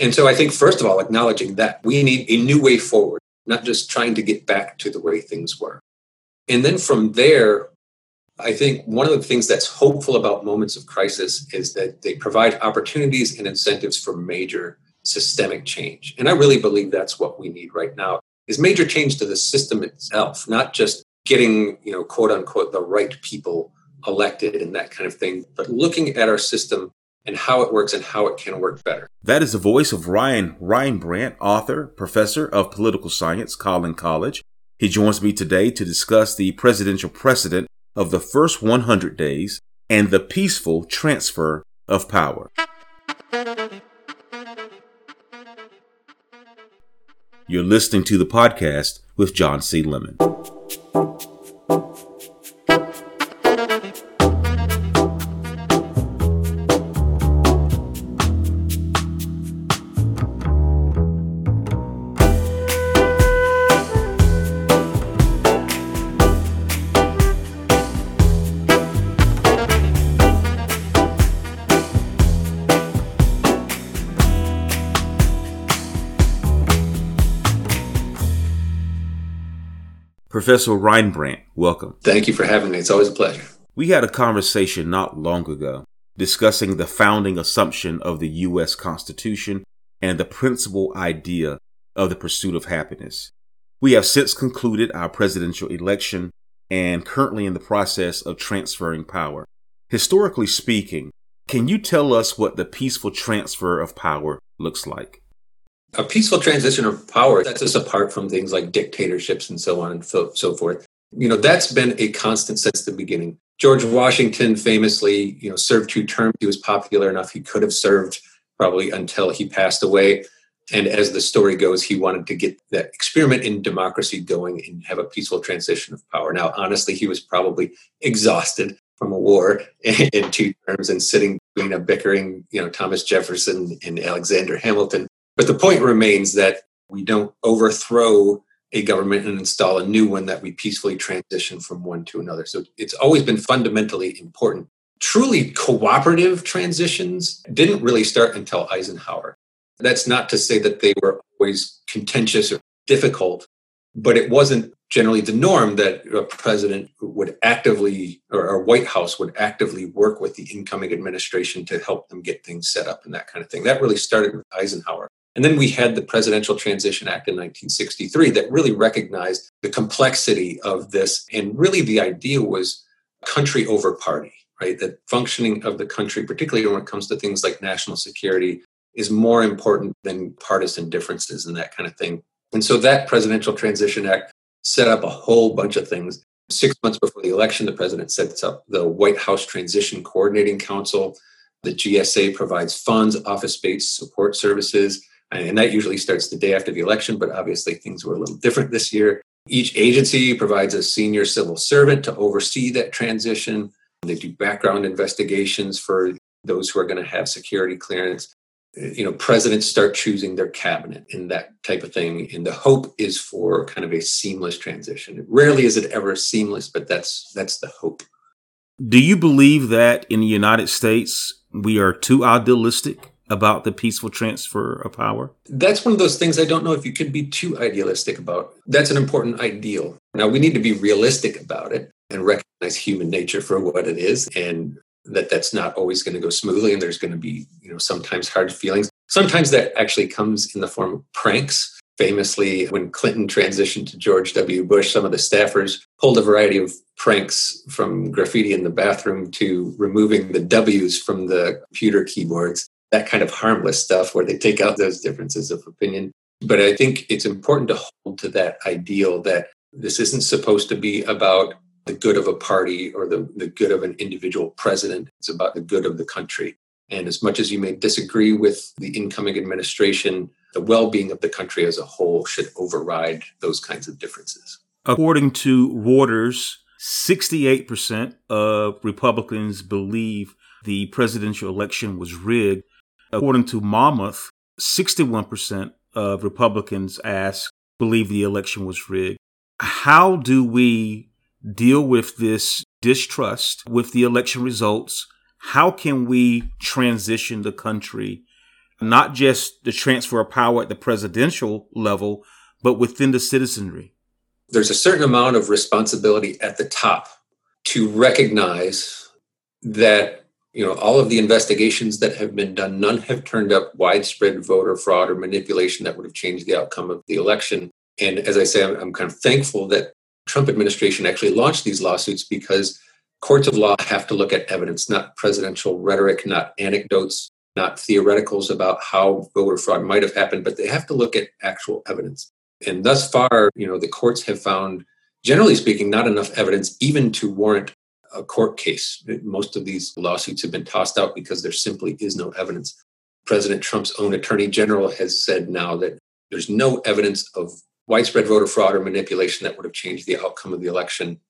And so I think, first of all, acknowledging that we need a new way forward, not just trying to get back to the way things were. And then from there, I think one of the things that's hopeful about moments of crisis is that they provide opportunities and incentives for major systemic change. And I really believe that's what we need right now is major change to the system itself, not just getting, you know, quote unquote, the right people elected and that kind of thing, but looking at our system and how it works and how it can work better. That is the voice of Ryan Rynbrandt, author, professor of political science, Collin College. He joins me today to discuss the presidential precedent of the first 100 days and the peaceful transfer of power. You're listening to the podcast with John C. Lemon. Professor Rynbrandt, welcome. Thank you for having me. It's always a pleasure. We had a conversation not long ago discussing the founding assumption of the U.S. Constitution and the principal idea of the pursuit of happiness. We have since concluded our presidential election and currently in the process of transferring power. Historically speaking, can you tell us what the peaceful transfer of power looks like? A peaceful transition of power sets us apart from things like dictatorships and so on and so, so forth. You know, that's been a constant since the beginning. George Washington famously, you know, served two terms. He was popular enough. He could have served probably until he passed away. And as the story goes, he wanted to get that experiment in democracy going and have a peaceful transition of power. Now, honestly, he was probably exhausted from a war in two terms and sitting between a bickering, you know, Thomas Jefferson and Alexander Hamilton but the point remains that we don't overthrow a government and install a new one that we peacefully transition from one to another. So it's always been fundamentally important. Truly cooperative transitions didn't really start until Eisenhower. That's not to say that they were always contentious or difficult, but it wasn't generally the norm that a president would actively or a white house would actively work with the incoming administration to help them get things set up and that kind of thing that really started with eisenhower and then we had the Presidential Transition Act in 1963 that really recognized the complexity of this. And really, the idea was country over party, right? That functioning of the country, particularly when it comes to things like national security, is more important than partisan differences and that kind of thing. And so that Presidential Transition Act set up a whole bunch of things. Six months before the election, the president sets up the White House Transition Coordinating Council. The GSA provides funds, office based support services. And that usually starts the day after the election, but obviously things were a little different this year. Each agency provides a senior civil servant to oversee that transition. They do background investigations for those who are going to have security clearance. You know, presidents start choosing their cabinet and that type of thing. And the hope is for kind of a seamless transition. Rarely is it ever seamless, but that's that's the hope. Do you believe that in the United States we are too idealistic about the peaceful transfer of power? That's one of those things I don't know if you could be too idealistic about. That's an important ideal. Now, we need to be realistic about it and recognize human nature for what it is and that that's not always going to go smoothly and there's going to be, you know, sometimes hard feelings. Sometimes that actually comes in the form of pranks. Famously, when Clinton transitioned to George W. Bush, some of the staffers pulled a variety of pranks from graffiti in the bathroom to removing the W's from the computer keyboards that kind of harmless stuff where they take out those differences of opinion. But I think it's important to hold to that ideal that this isn't supposed to be about the good of a party or the, the good of an individual president. It's about the good of the country. And as much as you may disagree with the incoming administration, the well being of the country as a whole should override those kinds of differences. According to Reuters, 68% of Republicans believe the presidential election was rigged According to Monmouth, 61% of Republicans asked believe the election was rigged. How do we deal with this distrust with the election results? How can we transition the country not just the transfer of power at the presidential level, but within the citizenry? There's a certain amount of responsibility at the top to recognize that you know all of the investigations that have been done none have turned up widespread voter fraud or manipulation that would have changed the outcome of the election. And as i say i'm, I'm kind of thankful that trump administration actually launched these lawsuits because courts of law have to look at evidence not presidential rhetoric not anecdotes not theoreticals about how voter fraud might have happened but they have to look at actual evidence. And thus far you know the courts have found generally speaking not enough evidence even to warrant a court case. Most of these lawsuits have been tossed out because there simply is no evidence. President Trump's own attorney general has said now that there's no evidence of widespread voter fraud or manipulation that would have changed the outcome of the election.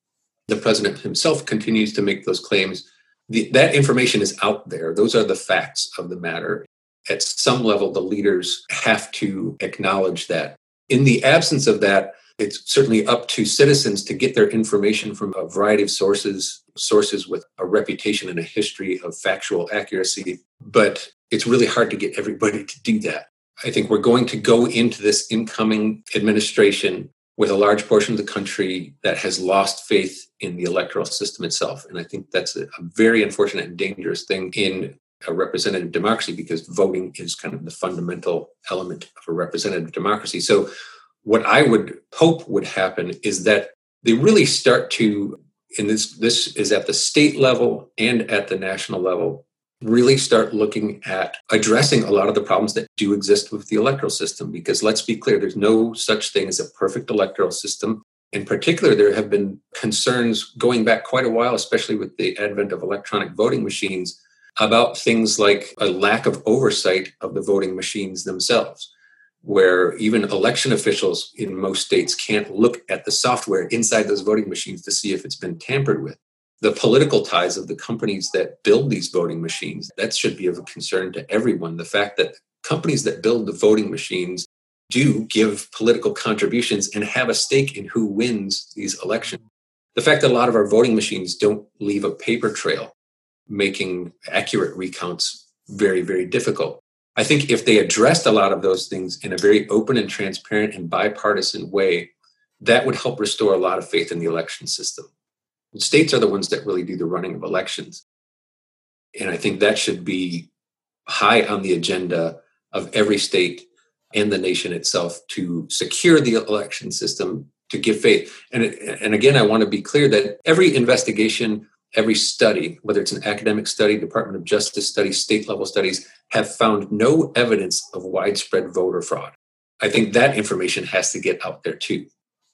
The president himself continues to make those claims. The, that information is out there. Those are the facts of the matter. At some level, the leaders have to acknowledge that. In the absence of that, it's certainly up to citizens to get their information from a variety of sources, sources with a reputation and a history of factual accuracy. But it's really hard to get everybody to do that. I think we're going to go into this incoming administration with a large portion of the country that has lost faith in the electoral system itself. And I think that's a, very unfortunate and dangerous thing in a representative democracy because voting is kind of the fundamental element of a representative democracy. So what I would hope would happen is that they really start to, and this this is at the state level and at the national level, really start looking at addressing a lot of the problems that do exist with the electoral system. Because let's be clear, there's no such thing as a perfect electoral system. In particular, there have been concerns going back quite a while, especially with the advent of electronic voting machines, about things like a lack of oversight of the voting machines themselves where even election officials in most states can't look at the software inside those voting machines to see if it's been tampered with. The political ties of the companies that build these voting machines, that should be of concern to everyone. The fact that companies that build the voting machines do give political contributions and have a stake in who wins these elections. The fact that a lot of our voting machines don't leave a paper trail, making accurate recounts very, very difficult. I think if they addressed a lot of those things in a very open and transparent and bipartisan way, that would help restore a lot of faith in the election system. States are the ones that really do the running of elections. And I think that should be high on the agenda of every state and the nation itself to secure the election system, to give faith. And, and again, I want to be clear that every investigation every study, whether it's an academic study, Department of Justice study, state level studies, have found no evidence of widespread voter fraud. I think that information has to get out there too.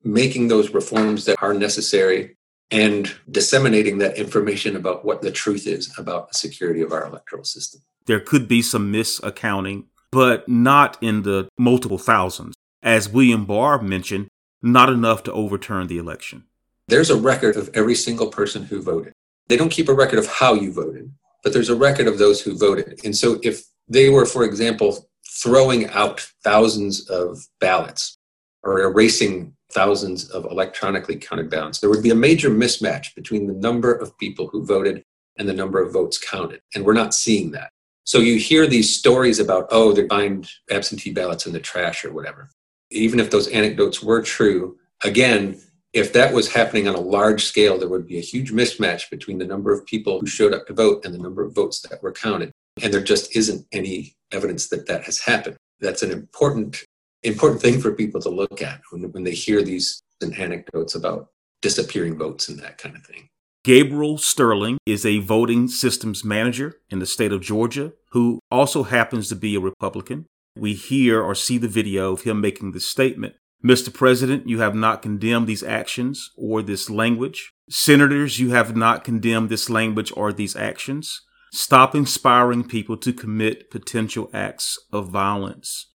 Making those reforms that are necessary and disseminating that information about what the truth is about the security of our electoral system. There could be some misaccounting, but not in the multiple thousands. As William Barr mentioned, not enough to overturn the election. There's a record of every single person who voted. They don't keep a record of how you voted, but there's a record of those who voted. And so if they were, for example, throwing out thousands of ballots or erasing thousands of electronically counted ballots, there would be a major mismatch between the number of people who voted and the number of votes counted. And we're not seeing that. So you hear these stories about, oh, they find absentee ballots in the trash or whatever. Even if those anecdotes were true, again, if that was happening on a large scale, there would be a huge mismatch between the number of people who showed up to vote and the number of votes that were counted. And there just isn't any evidence that that has happened. That's an important, important thing for people to look at when, when they hear these anecdotes about disappearing votes and that kind of thing. Gabriel Sterling is a voting systems manager in the state of Georgia who also happens to be a Republican. We hear or see the video of him making the statement Mr. President, you have not condemned these actions or this language. Senators, you have not condemned this language or these actions. Stop inspiring people to commit potential acts of violence.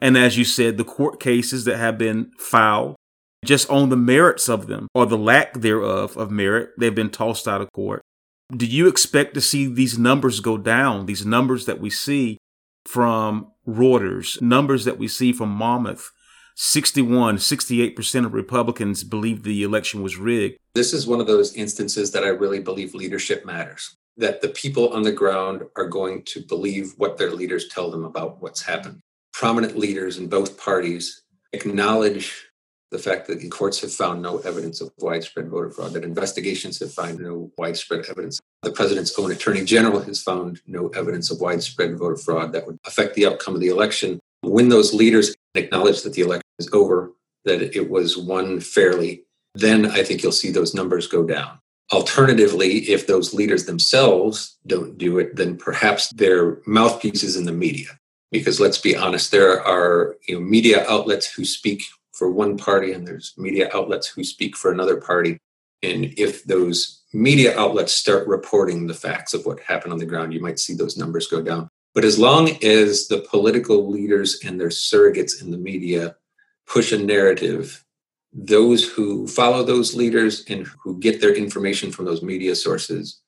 And as you said, the court cases that have been filed, just on the merits of them or the lack thereof of merit, they've been tossed out of court. Do you expect to see these numbers go down? These numbers that we see from Reuters, numbers that we see from Monmouth, 61, 68% of Republicans believe the election was rigged. This is one of those instances that I really believe leadership matters. that the people on the ground are going to believe what their leaders tell them about what's happened. Prominent leaders in both parties acknowledge the fact that the courts have found no evidence of widespread voter fraud, that investigations have found no widespread evidence. The president's own attorney general has found no evidence of widespread voter fraud that would affect the outcome of the election. When those leaders acknowledge that the election is over, that it was won fairly, then I think you'll see those numbers go down. Alternatively, if those leaders themselves don't do it, then perhaps they're mouthpieces in the media. Because let's be honest, there are you know, media outlets who speak for one party and there's media outlets who speak for another party. And if those media outlets start reporting the facts of what happened on the ground, you might see those numbers go down. But as long as the political leaders and their surrogates in the media push a narrative those who follow those leaders and who get their information from those media sources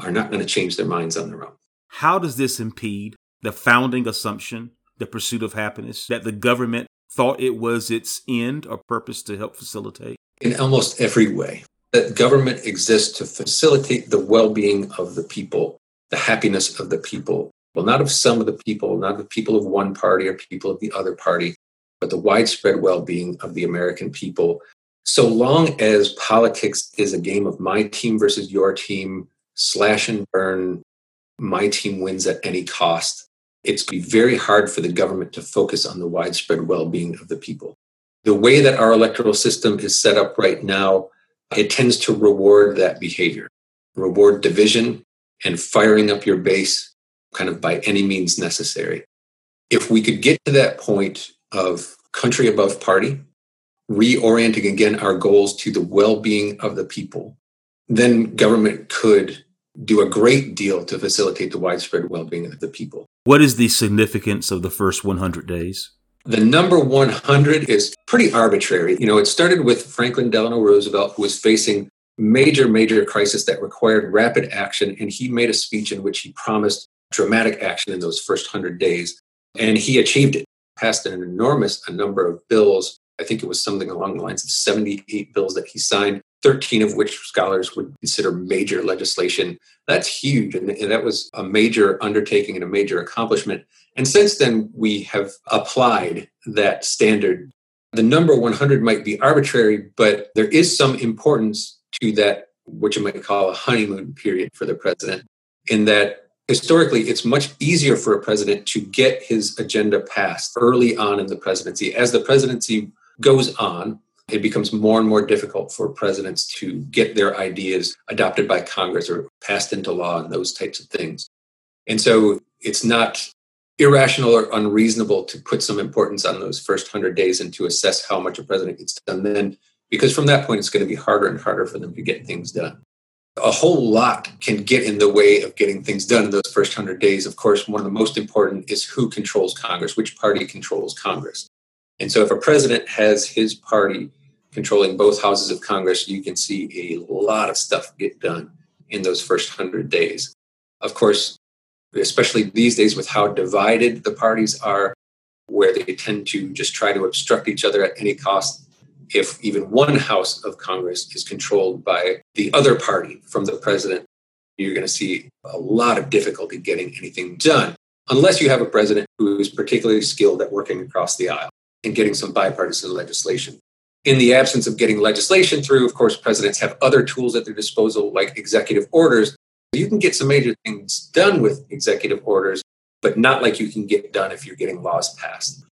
are not going to change their minds on their own. How does this impede the founding assumption, the pursuit of happiness, that the government thought it was its end or purpose to help facilitate? In almost every way. That government exists to facilitate the well being of the people, the happiness of the people. Well, not of some of the people, not the people of one party or people of the other party, but the widespread well being of the American people. So long as politics is a game of my team versus your team, slash and burn, my team wins at any cost, it's be very hard for the government to focus on the widespread well being of the people. The way that our electoral system is set up right now, it tends to reward that behavior, reward division and firing up your base kind of by any means necessary. If we could get to that point of country above party, reorienting again our goals to the well being of the people, then government could do a great deal to facilitate the widespread well being of the people. What is the significance of the first 100 days? The number 100 is pretty arbitrary. You know, it started with Franklin Delano Roosevelt, who was facing major, major crisis that required rapid action. And he made a speech in which he promised dramatic action in those first 100 days. And he achieved it passed an enormous number of bills. I think it was something along the lines of 78 bills that he signed, 13 of which scholars would consider major legislation. That's huge. And, and that was a major undertaking and a major accomplishment. And since then, we have applied that standard. The number 100 might be arbitrary, but there is some importance to that, what you might call a honeymoon period for the president, in that historically it's much easier for a president to get his agenda passed early on in the presidency. As the presidency goes on it becomes more and more difficult for presidents to get their ideas adopted by congress or passed into law and those types of things. And so it's not irrational or unreasonable to put some importance on those first 100 days and to assess how much a president gets done then because from that point it's going to be harder and harder for them to get things done a whole lot can get in the way of getting things done in those first 100 days. Of course, one of the most important is who controls Congress, which party controls Congress. And so, if a president has his party controlling both houses of Congress, you can see a lot of stuff get done in those first 100 days. Of course, especially these days with how divided the parties are, where they tend to just try to obstruct each other at any cost, if even one house of Congress is controlled by the other party from the president, you're going to see a lot of difficulty getting anything done, unless you have a president who is particularly skilled at working across the aisle and getting some bipartisan legislation. In the absence of getting legislation through, of course, presidents have other tools at their disposal, like executive orders. You can get some major things done with executive orders, but not like you can get done if you're getting laws passed.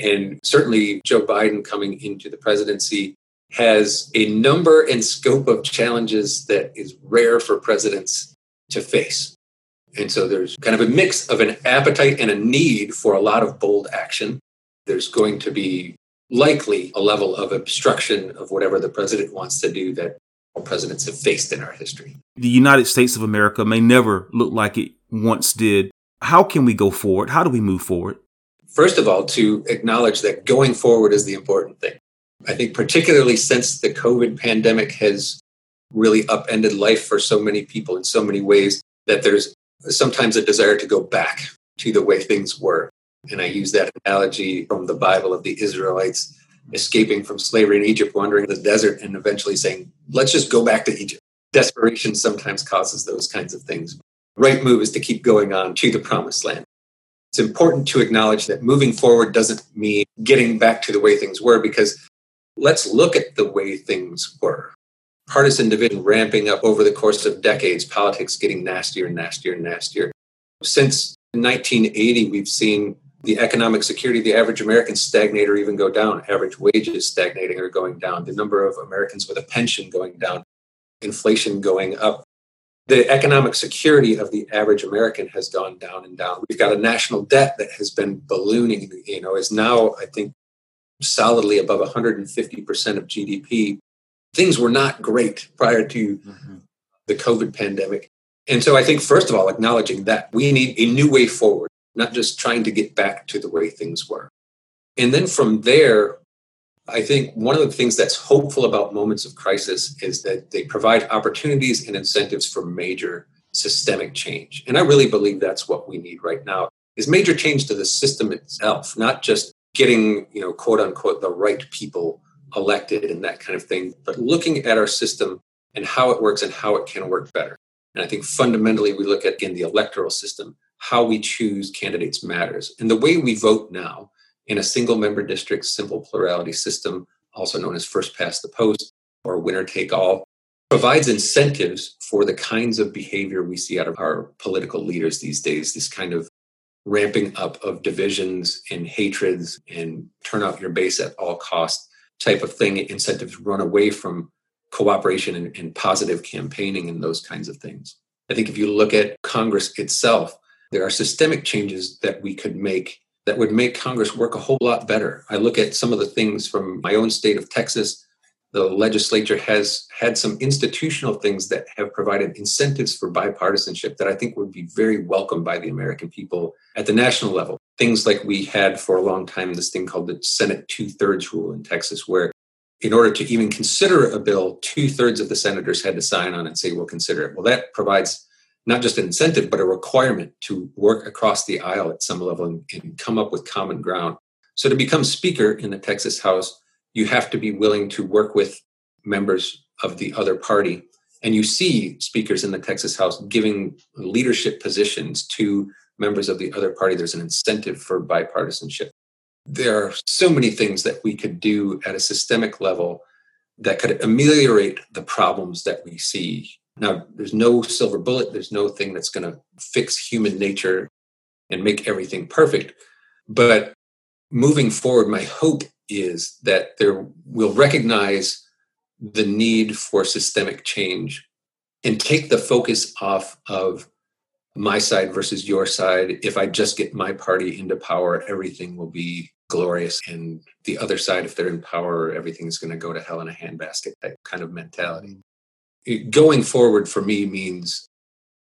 And certainly, Joe Biden coming into the presidency has a number and scope of challenges that is rare for presidents to face. And so there's kind of a mix of an appetite and a need for a lot of bold action. There's going to be likely a level of obstruction of whatever the president wants to do that all presidents have faced in our history. The United States of America may never look like it once did. How can we go forward? How do we move forward? First of all, to acknowledge that going forward is the important thing. I think, particularly since the COVID pandemic has really upended life for so many people in so many ways, that there's sometimes a desire to go back to the way things were. And I use that analogy from the Bible of the Israelites escaping from slavery in Egypt, wandering the desert, and eventually saying, let's just go back to Egypt. desperation sometimes causes those kinds of things. Right move is to keep going on to the promised land. It's important to acknowledge that moving forward doesn't mean getting back to the way things were because let's look at the way things were. Partisan division ramping up over the course of decades, politics getting nastier and nastier and nastier. Since 1980, we've seen the economic security of the average American stagnate or even go down. Average wages stagnating or going down. The number of Americans with a pension going down. Inflation going up. The economic security of the average American has gone down and down. We've got a national debt that has been ballooning, you know, is now, I think, solidly above 150% of GDP. Things were not great prior to mm-hmm. the COVID pandemic. And so I think, first of all, acknowledging that we need a new way forward, not just trying to get back to the way things were. And then from there, I think one of the things that's hopeful about moments of crisis is that they provide opportunities and incentives for major systemic change. And I really believe that's what we need right now is major change to the system itself, not just getting, you know, quote unquote, the right people elected and that kind of thing, but looking at our system and how it works and how it can work better. And I think fundamentally, we look at in the electoral system, how we choose candidates matters. And the way we vote now in a single member district, simple plurality system, also known as first past the post or winner take all, provides incentives for the kinds of behavior we see out of our political leaders these days, this kind of ramping up of divisions and hatreds and turn out your base at all cost type of thing. Incentives run away from cooperation and, and positive campaigning and those kinds of things. I think if you look at Congress itself, there are systemic changes that we could make that would make Congress work a whole lot better. I look at some of the things from my own state of Texas. The legislature has had some institutional things that have provided incentives for bipartisanship that I think would be very welcome by the American people at the national level. Things like we had for a long time this thing called the Senate two thirds rule in Texas, where in order to even consider a bill, two thirds of the senators had to sign on and say, we'll consider it. Well, that provides not just an incentive, but a requirement to work across the aisle at some level and, and, come up with common ground. So, to become Speaker in the Texas House, you have to be willing to work with members of the other party. And you see speakers in the Texas House giving leadership positions to members of the other party. There's an incentive for bipartisanship there are so many things that we could do at a systemic level that could ameliorate the problems that we see. Now, there's no silver bullet, there's no thing that's going to fix human nature and make everything perfect. But moving forward, my hope is that there will recognize the need for systemic change and take the focus off of my side versus your side. If I just get my party into power, everything will be glorious. And the other side, if they're in power, everything's going to go to hell in a handbasket that kind of mentality. It, going forward for me means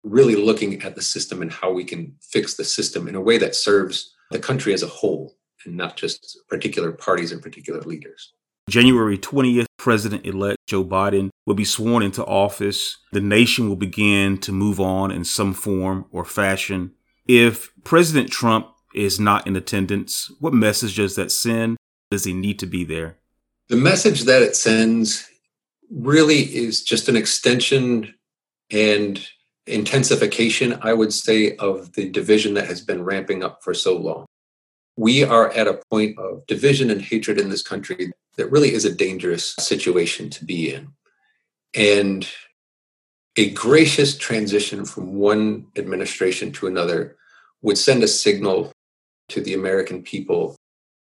really looking at the system and how we can fix the system in a way that serves the country as a whole and not just particular parties and particular leaders. January 20th, President elect Joe Biden will be sworn into office. The nation will begin to move on in some form or fashion. If President Trump is not in attendance, what message does that send? Does he need to be there? The message that it sends really is just an extension and intensification, I would say, of the division that has been ramping up for so long. We are at a point of division and hatred in this country that really is a dangerous situation to be in. And a gracious transition from one administration to another would send a signal to the American people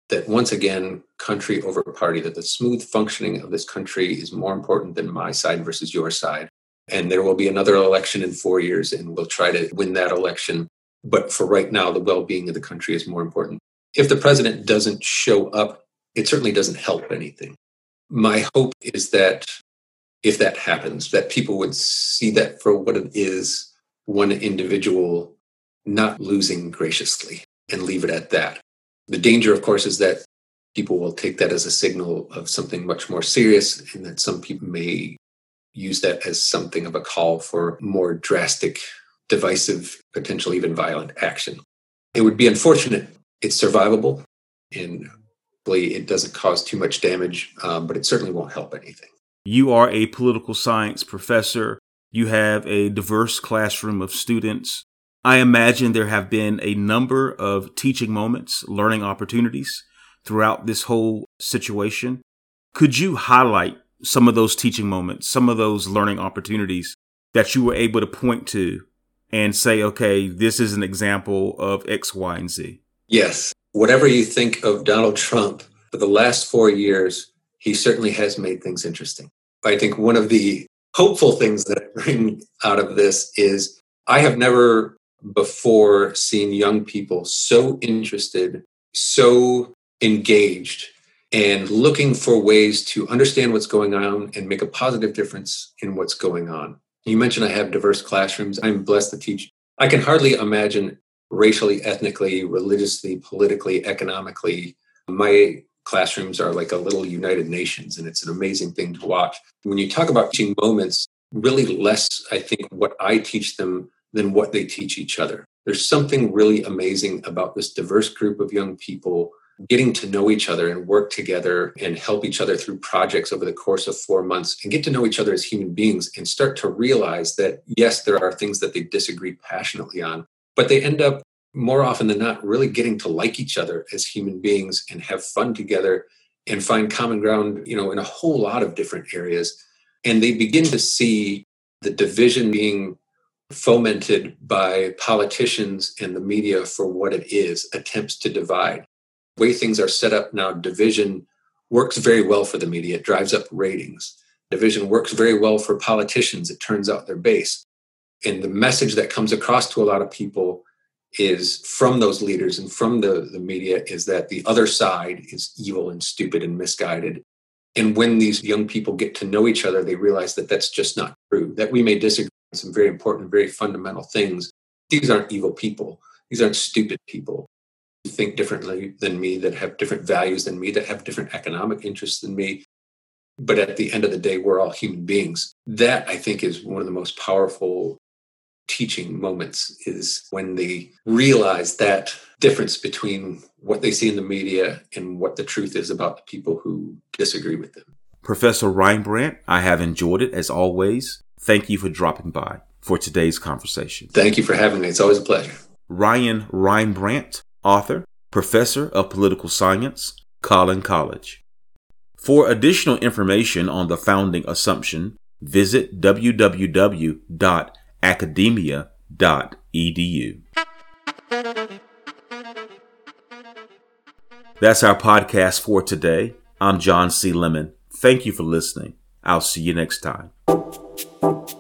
that once again, country over party, that the smooth functioning of this country is more important than my side versus your side. And there will be another election in four years, and we'll try to win that election. But for right now, the well being of the country is more important. If the president doesn't show up, it certainly doesn't help anything. My hope is that if that happens, that people would see that for what it is one individual not losing graciously and leave it at that. The danger, of course, is that people will take that as a signal of something much more serious, and that some people may use that as something of a call for more drastic, divisive, potentially even violent action. It would be unfortunate. It's survivable, and hopefully it doesn't cause too much damage, um, but it certainly won't help anything. You are a political science professor. You have a diverse classroom of students. I imagine there have been a number of teaching moments, learning opportunities throughout this whole situation. Could you highlight some of those teaching moments, some of those learning opportunities that you were able to point to and say, okay, this is an example of X, Y, and Z? Yes. Whatever you think of Donald Trump, for the last four years, he certainly has made things interesting. I think one of the hopeful things that I bring out of this is I have never before seeing young people so interested, so engaged, and looking for ways to understand what's going on and make a positive difference in what's going on. You mentioned I have diverse classrooms. I'm blessed to teach. I can hardly imagine racially, ethnically, religiously, politically, economically. My classrooms are like a little United Nations, and it's an amazing thing to watch. When you talk about teaching moments, really less, I think, what I teach them than what they teach each other. There's something really amazing about this diverse group of young people getting to know each other and work together and help each other through projects over the course of four months and get to know each other as human beings and start to realize that, yes, there are things that they disagree passionately on, but they end up more often than not really getting to like each other as human beings and have fun together and find common ground you know in a whole lot of different areas and they begin to see the division being fomented by politicians and the media for what it is attempts to divide. The way things are set up now division works very well for the media. It drives up ratings. Division works very well for politicians. It turns out their base. And the message that comes across to a lot of people is from those leaders and from the, the media is that the other side is evil and stupid and misguided. And when these young people get to know each other, they realize that that's just not true, that we may disagree some very important, very fundamental things. These aren't evil people, these aren't stupid people who think differently than me, that have different values than me, that have different economic interests than me. But at the end of the day, we're all human beings. That, I think, is one of the most powerful teaching moments is when they realize that difference between what they see in the media and what the truth is about the people who disagree with them. Professor Rynbrandt, I have enjoyed it as always. Thank you for dropping by for today's conversation. Thank you for having me. It's always a pleasure. Ryan Rynbrandt, author, professor of political science, Collin College. For additional information on the founding assumption, visit www.academia.edu. That's our podcast for today. I'm John C. Lemon. Thank you for listening. I'll see you next time. Thank